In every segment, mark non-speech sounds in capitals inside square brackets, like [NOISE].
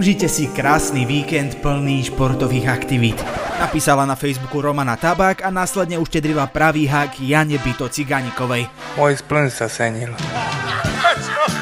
Užite si krásny víkend plný športových aktivít. Napísala na Facebooku Romana Tabák a následne uštedrila pravý hák Jane Byto Cigánikovej. Môj spln sa senil.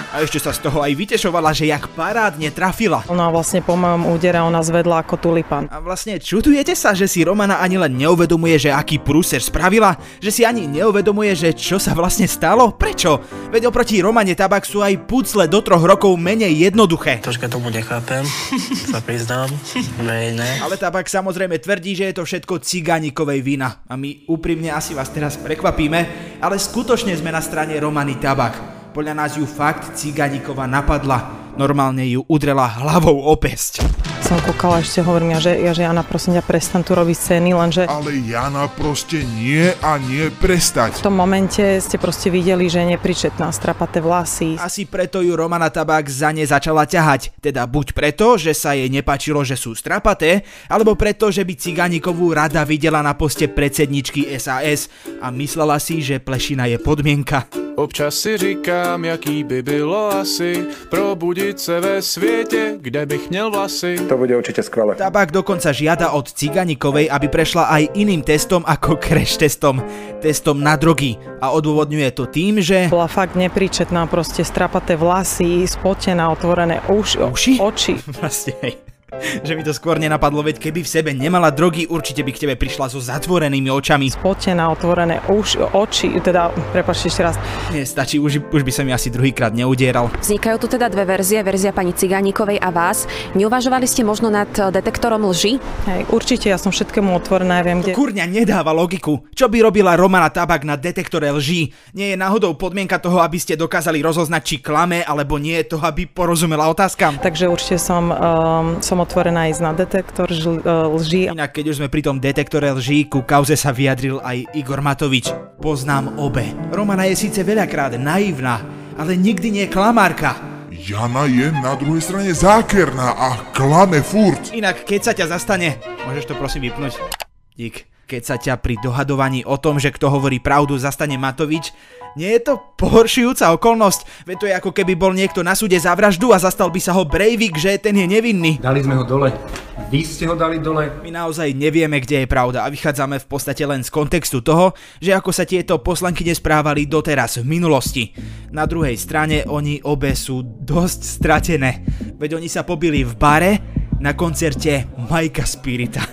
A ešte sa z toho aj vytešovala, že jak parádne trafila. Ona vlastne po mojom údere ona zvedla ako tulipan. A vlastne čudujete sa, že si Romana ani len neuvedomuje, že aký prúser spravila? Že si ani neuvedomuje, že čo sa vlastne stalo? Prečo? Veď oproti Romane Tabak sú aj pucle do troch rokov menej jednoduché. Troška tomu nechápem, [LAUGHS] sa priznám. Ne, ne. Ale Tabak samozrejme tvrdí, že je to všetko cigánikovej vina. A my úprimne asi vás teraz prekvapíme, ale skutočne sme na strane Romany Tabak. Podľa nás ju fakt Ciganíková napadla. Normálne ju udrela hlavou o pesť. Som kúkala, ešte hovorím ja, že, ja, že Jana, prosím ťa, prestan tu robiť scény, lenže Ale Jana proste nie a nie prestať. v tom momente ste proste videli, že je nepričetná, strapaté vlasy. Asi preto ju Romana Tabák za ne začala ťahať. Teda buď preto, že sa jej nepačilo, že sú strapaté, alebo preto, že by Ciganíkovú rada videla na poste predsedničky SAS a myslela si, že plešina je podmienka. Občas si říkám, jaký by bylo asi probudit se ve světě, kde bych měl vlasy. To bude určite skvelé. Tabák dokonca žiada od Ciganikovej, aby prešla aj iným testom ako crash testom, testom na drogy a odôvodňuje to tým, že Bola fakt nepričetná, proste strapaté vlasy, spotená, otvorené uši, Uši? oči. [LAUGHS] vlastne hej, [LAUGHS] že mi to skôr nenapadlo, veď keby v sebe nemala drogy, určite by k tebe prišla so zatvorenými očami. Spotená, otvorené uši, oči, teda, prepačte ešte raz, Nestačí, už, už by som ju asi druhýkrát neudieral. Vznikajú tu teda dve verzie, verzia pani Cigánikovej a vás. Neuvažovali ste možno nad detektorom lži? hej, určite ja som všetkému otvorená, ja viem, kde... Kurňa nedáva logiku. Čo by robila Romana Tabak na detektore lží? Nie je náhodou podmienka toho, aby ste dokázali rozoznať, či klame, alebo nie je to, aby porozumela otázkam. Takže určite som, um, som otvorená ísť na detektor žl, uh, lží. Inak keď už sme pri tom detektore lží, ku kauze sa vyjadril aj Igor Matovič. Poznám obe. Romana je síce veľakrát naivná, ale nikdy nie klamárka. Jana je na druhej strane zákerná a klame furt. Inak keď sa ťa zastane, môžeš to prosím vypnúť? Dík. Keď sa ťa pri dohadovaní o tom, že kto hovorí pravdu, zastane Matovič, nie je to pohoršujúca okolnosť? Veď to je ako keby bol niekto na súde za vraždu a zastal by sa ho Breivik, že ten je nevinný. Dali sme ho dole. Vy ste ho dali dole. My naozaj nevieme, kde je pravda a vychádzame v podstate len z kontextu toho, že ako sa tieto poslanky nesprávali doteraz v minulosti. Na druhej strane oni obe sú dosť stratené, veď oni sa pobili v bare na koncerte Majka Spirita.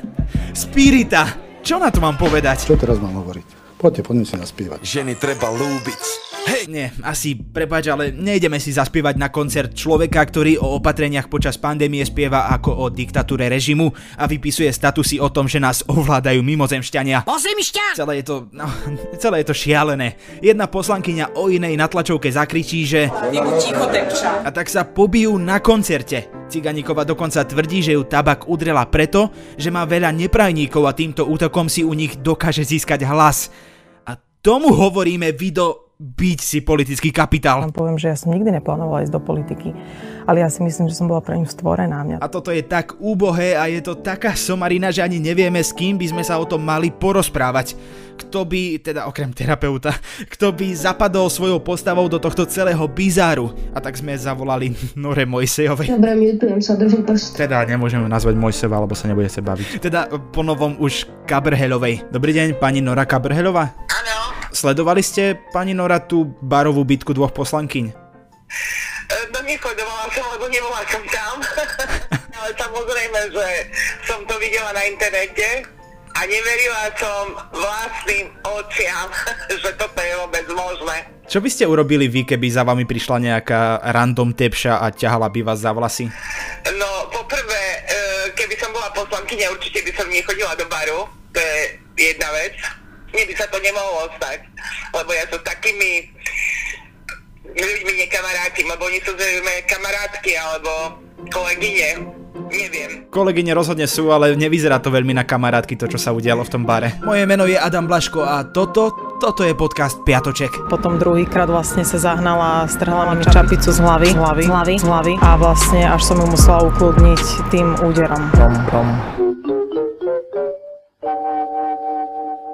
Spirita! Čo na to mám povedať? Čo teraz mám hovoriť? Poďte, poďme si naspievať. Ženy treba lúbiť. Hej, nie, asi prepač, ale nejdeme si zaspievať na koncert človeka, ktorý o opatreniach počas pandémie spieva ako o diktatúre režimu a vypisuje statusy o tom, že nás ovládajú mimozemšťania. Pozemšťa! Celé je to, no, celé je to šialené. Jedna poslankyňa o inej na tlačovke zakričí, že... A tak sa pobijú na koncerte. Ciganíková dokonca tvrdí, že ju tabak udrela preto, že má veľa neprajníkov a týmto útokom si u nich dokáže získať hlas. A tomu hovoríme video byť si politický kapitál. Vám poviem, že ja som nikdy neplánovala ísť do politiky, ale ja si myslím, že som bola pre ňu stvorená. Mňa A toto je tak úbohé a je to taká somarina, že ani nevieme, s kým by sme sa o tom mali porozprávať. Kto by, teda okrem terapeuta, [LAUGHS] kto by zapadol svojou postavou do tohto celého bizáru. A tak sme zavolali [LAUGHS] Nore Mojsejovej. Dobre, mutujem sa, držím prst. Teda nemôžeme nazvať Mojseva, alebo sa nebude sa baviť. Teda po novom už Kabrhelovej. Dobrý deň, pani Nora Kabrhelová. Sledovali ste, pani Nora, tú barovú bitku dvoch poslankyň? e, no nesledovala som, lebo nebola som tam. [LAUGHS] Ale samozrejme, že som to videla na internete a neverila som vlastným očiam, [LAUGHS] že toto je vôbec možné. Čo by ste urobili vy, keby za vami prišla nejaká random tepša a ťahala by vás za vlasy? No, poprvé, e, keby som bola poslankyňa, určite by som nechodila do baru, to je jedna vec. Mne by sa to nemohlo stať, lebo ja som takými ľuďmi nekamarátim, lebo oni sú zrejme kamarátky alebo kolegyne, neviem. Kolegyne rozhodne sú, ale nevyzerá to veľmi na kamarátky to, čo sa udialo v tom bare. Moje meno je Adam Blaško a toto, toto je podcast Piatoček. potom druhýkrát vlastne sa zahnala a strhala mi čapicu z hlavy, z hlavy, z hlavy, z hlavy a vlastne až som ju musela ukludniť tým úderom. Pom, pom.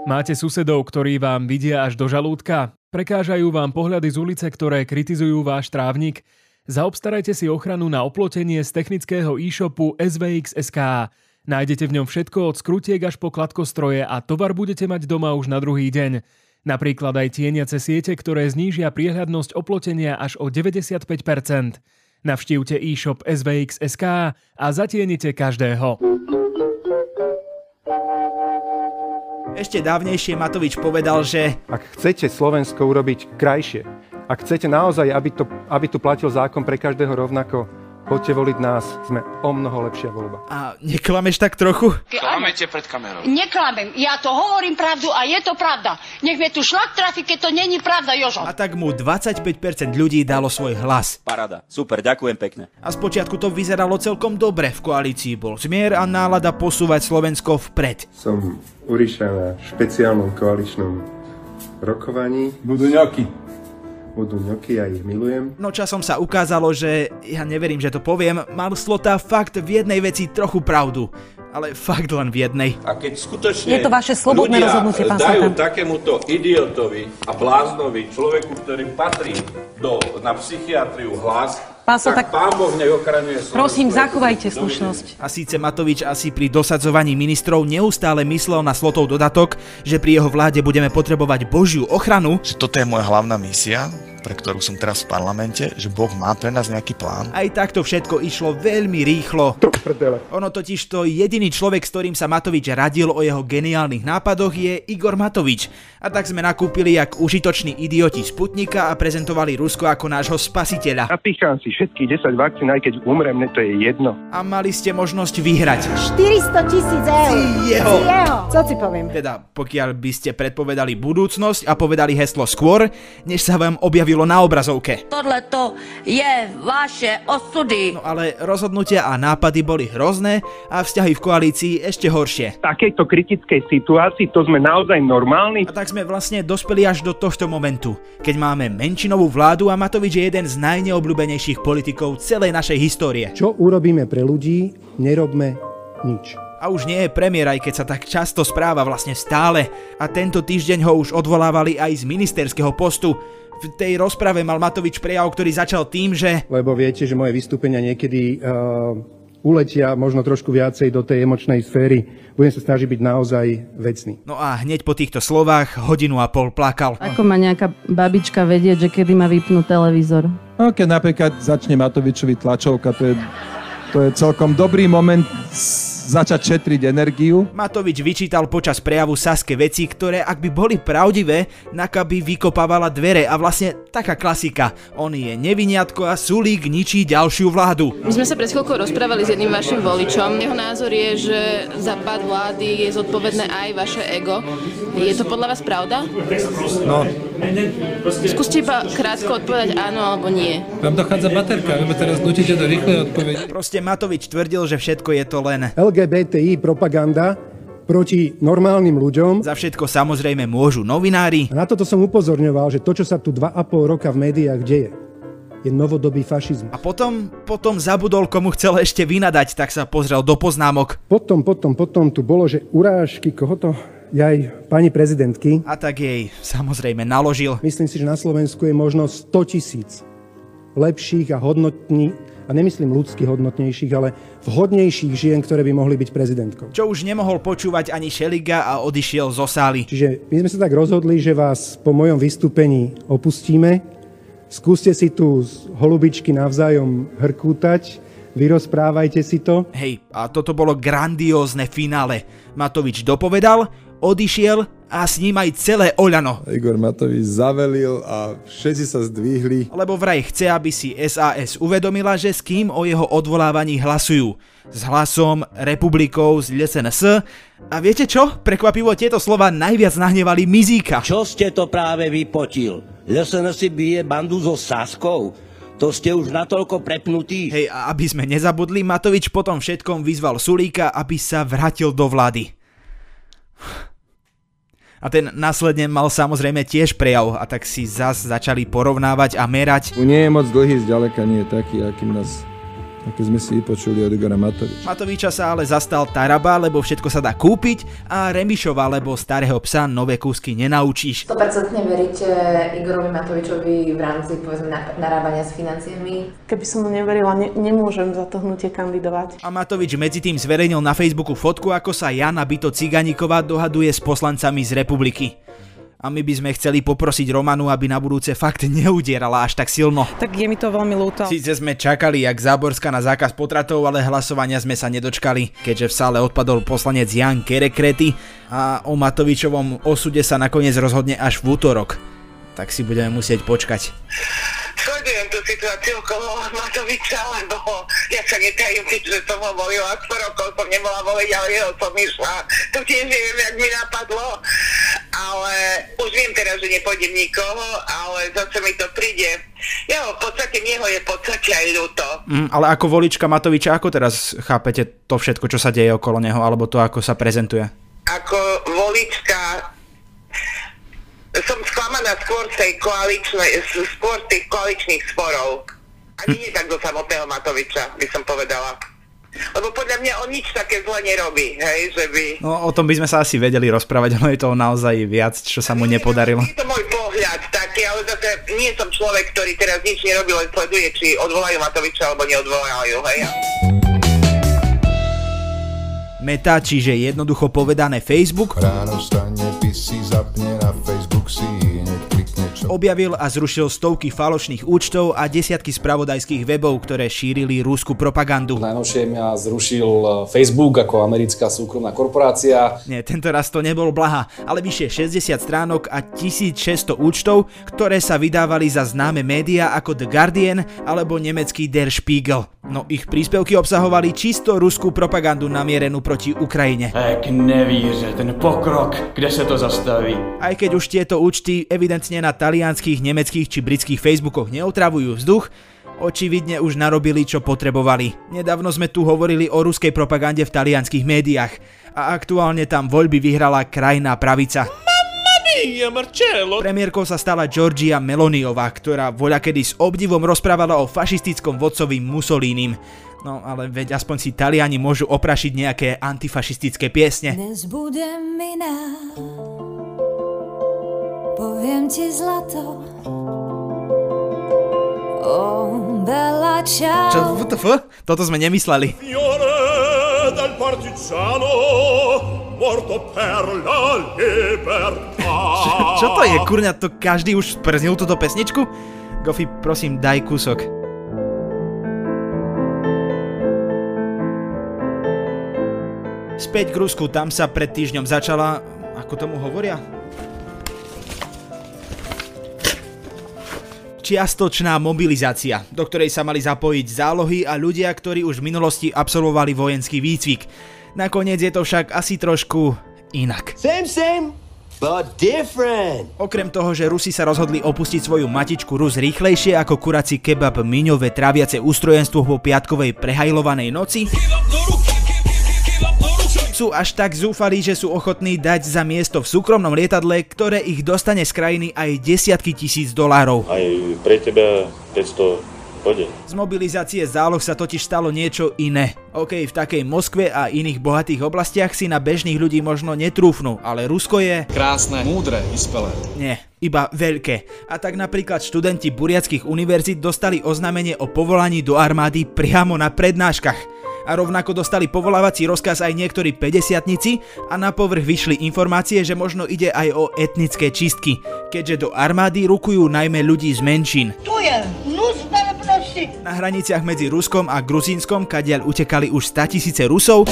Máte susedov, ktorí vám vidia až do žalúdka? Prekážajú vám pohľady z ulice, ktoré kritizujú váš trávnik? Zaobstarajte si ochranu na oplotenie z technického e-shopu SVX.sk. Nájdete v ňom všetko od skrutiek až po kladkostroje a tovar budete mať doma už na druhý deň. Napríklad aj tieniace siete, ktoré znížia priehľadnosť oplotenia až o 95%. Navštívte e-shop SVX.sk a zatienite každého. Ešte dávnejšie Matovič povedal, že Ak chcete Slovensko urobiť krajšie, ak chcete naozaj, aby, to, aby tu platil zákon pre každého rovnako, poďte voliť nás, sme o mnoho lepšia voľba. A neklameš tak trochu? Klamete pred kamerou. Neklamem, ja to hovorím pravdu a je to pravda. Nech mi tu šlak trafi, keď to není pravda, Jožo. A tak mu 25% ľudí dalo svoj hlas. Parada, super, ďakujem pekne. A spočiatku to vyzeralo celkom dobre. V koalícii bol zmier a nálada posúvať Slovensko vpred. Som Uriša na špeciálnom koaličnom rokovaní. Budú ňoky. Budú ňoky, ja ich milujem. No časom sa ukázalo, že, ja neverím, že to poviem, mal Slota fakt v jednej veci trochu pravdu. Ale fakt len v jednej. A keď skutočne Je to vaše slobodné rozhodnutie, pán dajú Slota. takémuto idiotovi a bláznovi, človeku, ktorý patrí do, na psychiatriu hlas, Pán Slota, tak pán Boh nech ochraňuje Slovensko. Prosím, zachovajte slušnosť. A síce Matovič asi pri dosadzovaní ministrov neustále myslel na Slotov dodatok, že pri jeho vláde budeme potrebovať Božiu ochranu, že toto je moja hlavná misia, pre ktorú som teraz v parlamente, že Boh má pre nás nejaký plán. Aj takto všetko išlo veľmi rýchlo. Ono totiž to jediný človek, s ktorým sa Matovič radil o jeho geniálnych nápadoch je Igor Matovič. A tak sme nakúpili jak užitoční idioti Sputnika a prezentovali Rusko ako nášho spasiteľa. Napícham si všetkých 10 vakcín, aj keď umrem, mne to je jedno. A mali ste možnosť vyhrať. 400 tisíc eur. Jeho. Jeho. Co si poviem? Teda, pokiaľ by ste predpovedali budúcnosť a povedali heslo skôr, než sa vám objavilo na obrazovke. Tohle to je vaše osudy. No ale rozhodnutia a nápady boli hrozné a vzťahy v koalícii ešte horšie. V takejto kritickej situácii to sme naozaj normálni. A tak sme vlastne dospeli až do tohto momentu, keď máme menšinovú vládu a Matovič je jeden z najneobľúbenejších politikov celej našej histórie. Čo urobíme pre ľudí, nerobme nič. A už nie je premiér, aj keď sa tak často správa vlastne stále. A tento týždeň ho už odvolávali aj z ministerského postu. V tej rozprave mal Matovič prejav, ktorý začal tým, že... Lebo viete, že moje vystúpenia niekedy uh, uletia možno trošku viacej do tej emočnej sféry. Budem sa snažiť byť naozaj vecný. No a hneď po týchto slovách hodinu a pol plakal. Ako má nejaká babička vedieť, že kedy má vypnúť televízor? No, keď napríklad začne Matovičovi tlačovka, to je, to je celkom dobrý moment začať šetriť energiu. Matovič vyčítal počas prejavu Saske veci, ktoré ak by boli pravdivé, Naka by vykopávala dvere a vlastne taká klasika. On je neviniatko a Sulík ničí ďalšiu vládu. My sme sa pred chvíľkou rozprávali s jedným vašim voličom. Jeho názor je, že za pad vlády je zodpovedné aj vaše ego. Je to podľa vás pravda? No, Skúste iba krátko odpovedať áno alebo nie. Vám dochádza baterka, lebo teraz nutíte do rýchlej odpovede. Proste Matovič tvrdil, že všetko je to len. LGBTI propaganda proti normálnym ľuďom. Za všetko samozrejme môžu novinári. A na toto som upozorňoval, že to, čo sa tu 2,5 roka v médiách deje, je novodobý fašizmus. A potom, potom zabudol, komu chcel ešte vynadať, tak sa pozrel do poznámok. Potom, potom, potom tu bolo, že urážky, koho to aj pani prezidentky. A tak jej samozrejme naložil. Myslím si, že na Slovensku je možno 100 tisíc lepších a hodnotní, a nemyslím ľudsky hodnotnejších, ale vhodnejších žien, ktoré by mohli byť prezidentkou. Čo už nemohol počúvať ani Šeliga a odišiel zo sály. Čiže my sme sa tak rozhodli, že vás po mojom vystúpení opustíme. Skúste si tu z holubičky navzájom hrkútať, vyrozprávajte si to. Hej, a toto bolo grandiózne finále. Matovič dopovedal, odišiel a s ním aj celé Oľano. Igor Matovič zavelil a všetci sa zdvihli. Lebo vraj chce, aby si SAS uvedomila, že s kým o jeho odvolávaní hlasujú. S hlasom republikou z LSNS. A viete čo? Prekvapivo tieto slova najviac nahnevali Mizíka. Čo ste to práve vypotil? LSNS si bije bandu so Saskou? To ste už natoľko prepnutí. Hej, a aby sme nezabudli, Matovič potom všetkom vyzval Sulíka, aby sa vrátil do vlády. A ten následne mal samozrejme tiež prejav a tak si zas začali porovnávať a merať. Nie je moc dlhý, zďaleka nie je taký, akým nás aké sme si vypočuli od Igora Matoviča. Matoviča sa ale zastal Taraba, lebo všetko sa dá kúpiť a Remišova, lebo starého psa nové kúsky nenaučíš. 100% veríte Igorovi Matovičovi v rámci povedzme narábania s financiami? Keby som mu neverila, ne- nemôžem za to hnutie kandidovať. A Matovič medzi tým zverejnil na Facebooku fotku, ako sa Jana Bito Ciganíková dohaduje s poslancami z republiky a my by sme chceli poprosiť Romanu, aby na budúce fakt neudierala až tak silno. Tak je mi to veľmi ľúto. Síce sme čakali, jak Záborská na zákaz potratov, ale hlasovania sme sa nedočkali, keďže v sále odpadol poslanec Jan Kerekrety a o Matovičovom osude sa nakoniec rozhodne až v útorok. Tak si budeme musieť počkať sledujem tú situáciu okolo Matoviča, lebo ja sa netajím, že som ho volila, 100 rokov som nebola voliť, ale jeho som išla. To tiež neviem, jak mi napadlo, ale už viem teraz, že nepôjdem nikoho, ale zase mi to príde. Ja v podstate mne ho je v podstate aj ľúto. Mm, ale ako volička Matoviča, ako teraz chápete to všetko, čo sa deje okolo neho, alebo to, ako sa prezentuje? Ako volička som sklamaná skôr z tej koaličnej, skôr z tých koaličných sporov. Ani nie tak do samotného Matoviča, by som povedala. Lebo podľa mňa on nič také zle nerobí, hej, že by... No o tom by sme sa asi vedeli rozprávať, ale je to naozaj viac, čo sa mu nepodarilo. Je to môj pohľad taký, ale zase nie som človek, ktorý teraz nič nerobí, len sleduje, či odvolajú Matoviča alebo neodvolajú, hej. Meta, čiže jednoducho povedané Facebook. Ráno vstane, si zapne na Facebook si. Objavil a zrušil stovky falošných účtov a desiatky spravodajských webov, ktoré šírili rúsku propagandu. Najnovšie mňa zrušil e, Facebook ako americká súkromná korporácia. Nie, tento raz to nebol blaha, ale vyše 60 stránok a 1600 účtov, ktoré sa vydávali za známe médiá ako The Guardian alebo nemecký Der Spiegel. No ich príspevky obsahovali čisto ruskú propagandu namierenú proti Ukrajine. Ek nevíře, ten pokrok, kde sa to zastaví? Aj keď už tieto účty evidentne na talianských, nemeckých či britských Facebookoch neotravujú vzduch, očividne už narobili, čo potrebovali. Nedávno sme tu hovorili o ruskej propagande v talianských médiách a aktuálne tam voľby vyhrala krajná pravica. Marcello. Premiérkou sa stala Georgia Meloniová, ktorá voľakedy s obdivom rozprávala o fašistickom vodcovi Mussolínim. No ale veď aspoň si Taliani môžu oprašiť nejaké antifašistické piesne. Dnes budem iná, poviem ti zlato, oh, bella ciao. Čo, WTF? Toto sme nemysleli. Fiore del partigiano morto per la libertà. Čo to je, kurňa, to každý už sprznil túto pesničku? Gofi, prosím, daj kúsok. Späť k Rusku, tam sa pred týždňom začala, ako tomu hovoria? Čiastočná mobilizácia, do ktorej sa mali zapojiť zálohy a ľudia, ktorí už v minulosti absolvovali vojenský výcvik. Nakoniec je to však asi trošku inak. Same, same, but different. Okrem toho, že Rusi sa rozhodli opustiť svoju matičku Rus rýchlejšie ako kurací kebab miňové tráviace ústrojenstvo po piatkovej prehajlovanej noci, sú až tak zúfali, že sú ochotní dať za miesto v súkromnom lietadle, ktoré ich dostane z krajiny aj desiatky tisíc dolárov. Aj pre teba 500 Pôjde. Z mobilizácie záloh sa totiž stalo niečo iné. OK, v takej Moskve a iných bohatých oblastiach si na bežných ľudí možno netrúfnú, ale Rusko je... Krásne, múdre, vyspelé. Nie, iba veľké. A tak napríklad študenti buriackých univerzít dostali oznámenie o povolaní do armády priamo na prednáškach a rovnako dostali povolávací rozkaz aj niektorí 50 a na povrch vyšli informácie, že možno ide aj o etnické čistky, keďže do armády rukujú najmä ľudí z menšín. Tu je Na hraniciach medzi Ruskom a Gruzínskom, kadiaľ utekali už 100 tisíce Rusov,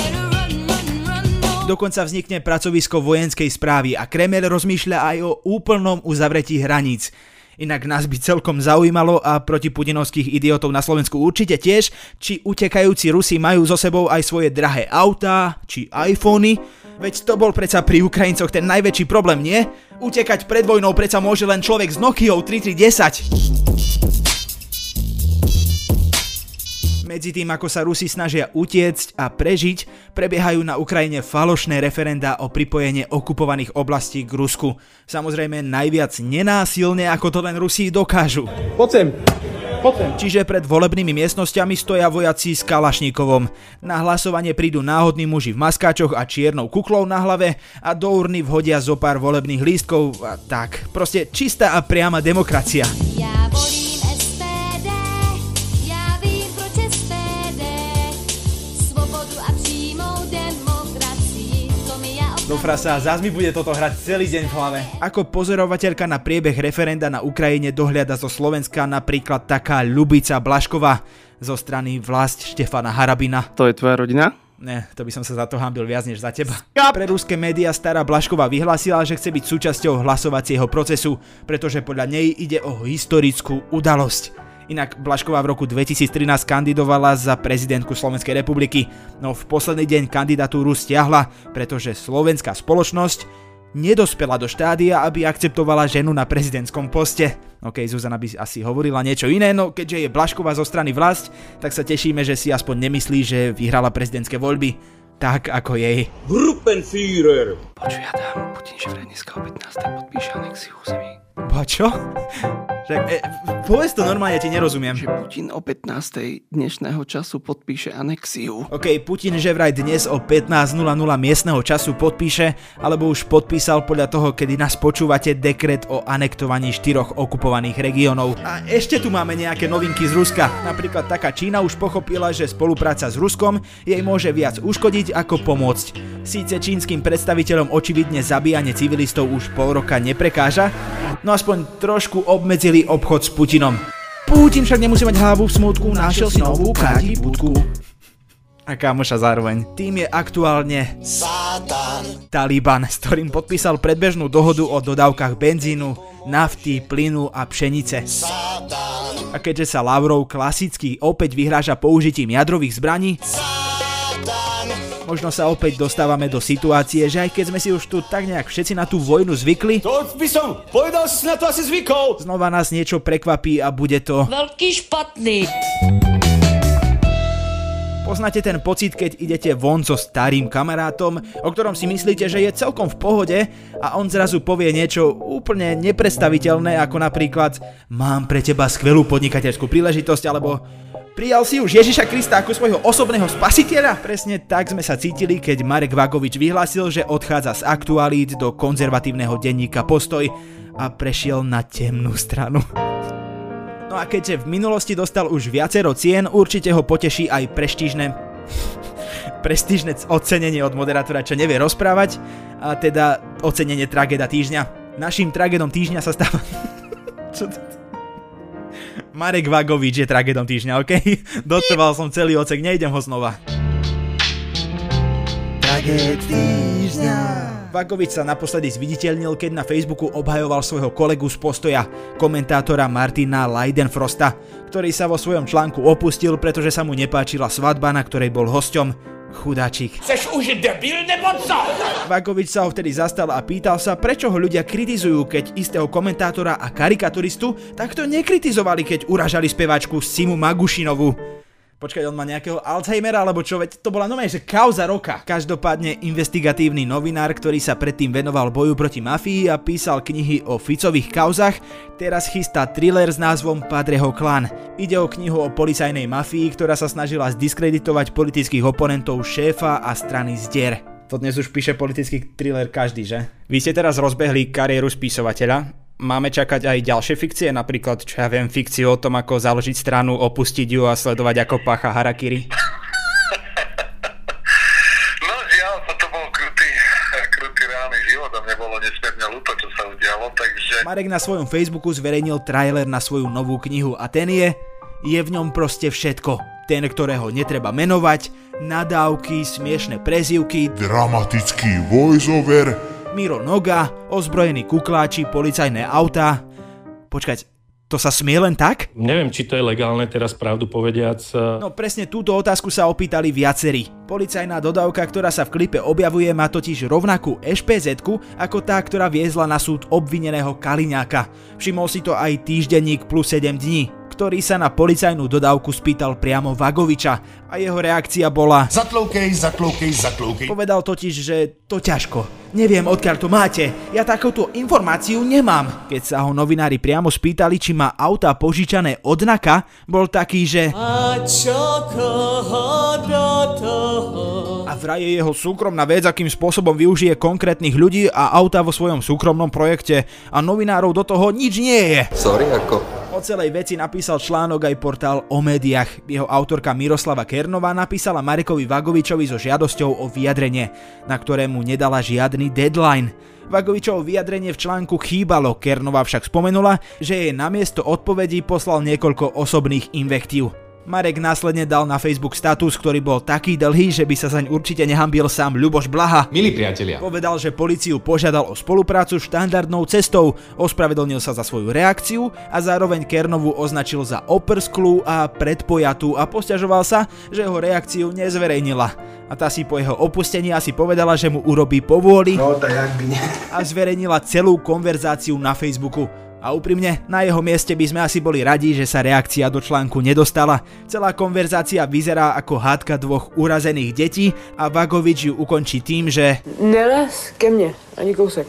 dokonca vznikne pracovisko vojenskej správy a Kreml rozmýšľa aj o úplnom uzavretí hraníc. Inak nás by celkom zaujímalo a proti putinovských idiotov na Slovensku určite tiež, či utekajúci Rusi majú so sebou aj svoje drahé autá, či iPhony. Veď to bol predsa pri Ukrajincoch ten najväčší problém, nie? Utekať pred vojnou predsa môže len človek s Nokiou 3310. Medzi tým, ako sa Rusi snažia utiecť a prežiť, prebiehajú na Ukrajine falošné referenda o pripojenie okupovaných oblastí k Rusku. Samozrejme najviac nenásilne, ako to len Rusi dokážu. Poď sem. Čiže pred volebnými miestnosťami stoja vojaci s Kalašníkovom. Na hlasovanie prídu náhodní muži v maskáčoch a čiernou kuklou na hlave a do urny vhodia zo pár volebných lístkov a tak. Proste čistá a priama demokracia. Ja volím Do frasa, zás mi bude toto hrať celý deň v hlave. Ako pozorovateľka na priebeh referenda na Ukrajine dohliada zo Slovenska napríklad taká Ľubica Blašková zo strany vlast Štefana Harabina. To je tvoja rodina? Ne, to by som sa za to hambil viac než za teba. Pre ruské médiá stará Blašková vyhlásila, že chce byť súčasťou hlasovacieho procesu, pretože podľa nej ide o historickú udalosť. Inak Blašková v roku 2013 kandidovala za prezidentku Slovenskej republiky, no v posledný deň kandidatúru stiahla, pretože slovenská spoločnosť nedospela do štádia, aby akceptovala ženu na prezidentskom poste. OK, Zuzana by asi hovorila niečo iné, no keďže je Blašková zo strany vlast, tak sa tešíme, že si aspoň nemyslí, že vyhrala prezidentské voľby. Tak ako jej. Gruppenführer! Počuj, Adam, Putin že vraj dneska o 15. podpíše anexiu území. Ba čo? Však, e, povedz to normálne, ja ti nerozumiem. Že Putin o 15. dnešného času podpíše anexiu. OK, Putin že vraj dnes o 15.00 miestneho času podpíše, alebo už podpísal podľa toho, kedy nás počúvate dekret o anektovaní štyroch okupovaných regiónov. A ešte tu máme nejaké novinky z Ruska. Napríklad taká Čína už pochopila, že spolupráca s Ruskom jej môže viac uškodiť ako pomôcť. Síce čínskym predstaviteľom očividne zabíjanie civilistov už pol roka neprekáža, no aspoň trošku obmedzili obchod s Putinom. Putin však nemusí mať hlavu v smutku, našiel si novú káti budku. A kamoša zároveň. Tým je aktuálne Satan. Taliban, s ktorým podpísal predbežnú dohodu o dodávkach benzínu, nafty, plynu a pšenice. Satan. A keďže sa Lavrov klasicky opäť vyhráža použitím jadrových zbraní, možno sa opäť dostávame do situácie, že aj keď sme si už tu tak nejak všetci na tú vojnu zvykli, To by som povedal, si na to asi zvykol! znova nás niečo prekvapí a bude to... Veľký špatný. Poznáte ten pocit, keď idete von so starým kamarátom, o ktorom si myslíte, že je celkom v pohode a on zrazu povie niečo úplne nepredstaviteľné, ako napríklad mám pre teba skvelú podnikateľskú príležitosť, alebo Prijal si už Ježiša Krista ako svojho osobného spasiteľa? Presne tak sme sa cítili, keď Marek Vagovič vyhlásil, že odchádza z aktualít do konzervatívneho denníka Postoj a prešiel na temnú stranu. No a keďže v minulosti dostal už viacero cien, určite ho poteší aj prestížne [LAUGHS] prestížne ocenenie od moderátora, čo nevie rozprávať, a teda ocenenie tragéda týždňa. Naším tragédom týždňa sa stáva... [LAUGHS] čo to... Marek Vagovič je tragédom týždňa, OK? [LAUGHS] Dotrval som celý ocek, nejdem ho znova. Tragéd týždňa. Vagovič sa naposledy zviditeľnil, keď na Facebooku obhajoval svojho kolegu z postoja, komentátora Martina Leidenfrosta, ktorý sa vo svojom článku opustil, pretože sa mu nepáčila svadba, na ktorej bol hosťom. Chudáčik. Seš už debil nebo co? Vagovič sa ho vtedy zastal a pýtal sa, prečo ho ľudia kritizujú, keď istého komentátora a karikaturistu takto nekritizovali, keď uražali speváčku Simu Magušinovú. Počkaj, on má nejakého Alzheimera, alebo čo, veď to bola normálne, že kauza roka. Každopádne investigatívny novinár, ktorý sa predtým venoval boju proti mafii a písal knihy o Ficových kauzach, teraz chystá thriller s názvom Padreho klan. Ide o knihu o policajnej mafii, ktorá sa snažila zdiskreditovať politických oponentov šéfa a strany zdier. To dnes už píše politický thriller každý, že? Vy ste teraz rozbehli kariéru spisovateľa, Máme čakať aj ďalšie fikcie, napríklad, čo ja viem, fikciu o tom, ako založiť stranu, opustiť ju a sledovať, ako pácha harakiri. [LAUGHS] No žiaľ, toto bol krutý, [LAUGHS] krutý reálny život a mne bolo nesmierne ľúto, čo sa udialo, takže... Marek na svojom Facebooku zverejnil trailer na svoju novú knihu a ten je... Je v ňom proste všetko. Ten, ktorého netreba menovať, nadávky, smiešne prezivky, Dramatický voiceover, Miro Noga, ozbrojení kukláči, policajné autá. Počkať, to sa smie len tak? Neviem, či to je legálne teraz pravdu povediac. No presne túto otázku sa opýtali viacerí. Policajná dodávka, ktorá sa v klipe objavuje, má totiž rovnakú ešpz ako tá, ktorá viezla na súd obvineného Kaliňáka. Všimol si to aj týždenník plus 7 dní, ktorý sa na policajnú dodávku spýtal priamo Vagoviča a jeho reakcia bola Zatloukej, zatloukej, zatloukej. Povedal totiž, že to ťažko. Neviem, odkiaľ to máte. Ja takúto informáciu nemám. Keď sa ho novinári priamo spýtali, či má auta požičané od Naka, bol taký, že... A čo koho do toho? A vraj je jeho súkromná vec, akým spôsobom využije konkrétnych ľudí a auta vo svojom súkromnom projekte. A novinárov do toho nič nie je. Sorry, ako... O celej veci napísal článok aj portál o médiách. Jeho autorka Miroslava Kernová napísala Marekovi Vagovičovi so žiadosťou o vyjadrenie, na ktorému nedala žiadny deadline. Vagovičovo vyjadrenie v článku chýbalo, Kernová však spomenula, že jej namiesto odpovedí poslal niekoľko osobných invektív. Marek následne dal na Facebook status, ktorý bol taký dlhý, že by sa zaň určite nehambil sám Ľuboš Blaha. Milí priatelia. Povedal, že policiu požiadal o spoluprácu štandardnou cestou, ospravedlnil sa za svoju reakciu a zároveň Kernovu označil za oprsklú a predpojatú a posťažoval sa, že jeho reakciu nezverejnila. A tá si po jeho opustení asi povedala, že mu urobí povôli No, tak jak by nie. a zverejnila celú konverzáciu na Facebooku. A úprimne, na jeho mieste by sme asi boli radi, že sa reakcia do článku nedostala. Celá konverzácia vyzerá ako hádka dvoch urazených detí a Vagovič ju ukončí tým, že Neles ke mne, ani kousek.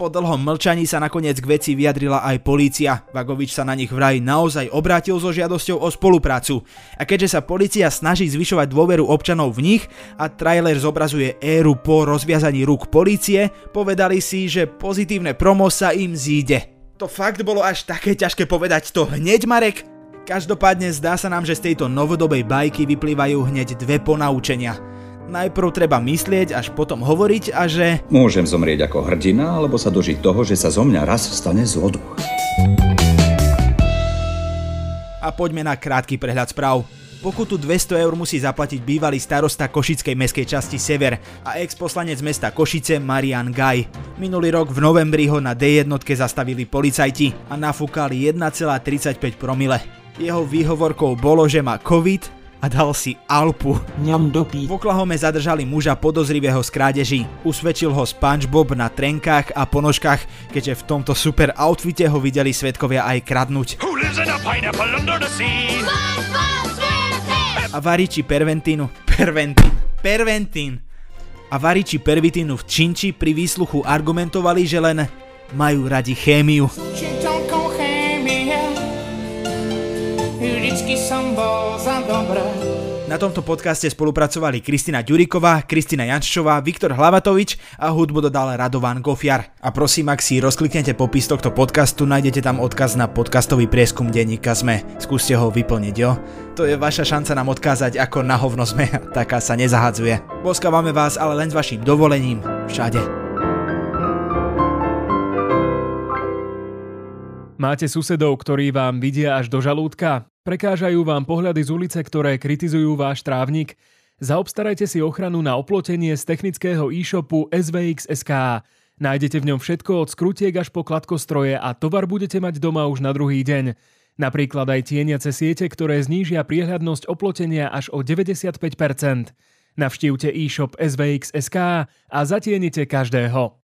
po dlhom mlčaní sa nakoniec k veci vyjadrila aj polícia. Vagovič sa na nich vraj naozaj obrátil so žiadosťou o spoluprácu. A keďže sa polícia snaží zvyšovať dôveru občanov v nich a trailer zobrazuje éru po rozviazaní rúk polície, povedali si, že pozitívne promo sa im zíde. To fakt bolo až také ťažké povedať to hneď, Marek? Každopádne zdá sa nám, že z tejto novodobej bajky vyplývajú hneď dve ponaučenia. Najprv treba myslieť, až potom hovoriť a že... Môžem zomrieť ako hrdina, alebo sa dožiť toho, že sa zo mňa raz stane zloduch. A poďme na krátky prehľad správ. Pokutu 200 eur musí zaplatiť bývalý starosta Košickej meskej časti Sever a ex-poslanec mesta Košice Marian Gaj. Minulý rok v novembri ho na D1 zastavili policajti a nafúkali 1,35 promile. Jeho výhovorkou bolo, že má COVID a dal si Alpu. Ňam dopí. V Oklahome zadržali muža podozrivého z krádeží. Usvedčil ho SpongeBob na trenkách a ponožkách, keďže v tomto super outfite ho videli svetkovia aj kradnúť. Who lives in a pineapple under the sea? A variči perventínu. Perventín. Perventín. A variči pervitínu v Činči pri výsluchu argumentovali, že len majú radi chémiu. Vždycky som bol za dobré. Na tomto podcaste spolupracovali Kristina Ďuriková, Kristina Jančová, Viktor Hlavatovič a hudbu dodal Radovan Gofiar. A prosím, ak si rozkliknete popis tohto podcastu, nájdete tam odkaz na podcastový prieskum denníka ZME. Skúste ho vyplniť, jo? To je vaša šanca nám odkázať, ako na hovno sme, [LAUGHS] taká sa nezahadzuje. Boskávame vás ale len s vašim dovolením. Všade. Máte susedov, ktorí vám vidia až do žalúdka? Prekážajú vám pohľady z ulice, ktoré kritizujú váš trávnik? Zaobstarajte si ochranu na oplotenie z technického e-shopu SVX.sk. Nájdete v ňom všetko od skrutiek až po kladkostroje a tovar budete mať doma už na druhý deň. Napríklad aj tieniace siete, ktoré znížia priehľadnosť oplotenia až o 95%. Navštívte e-shop SVX.sk a zatienite každého.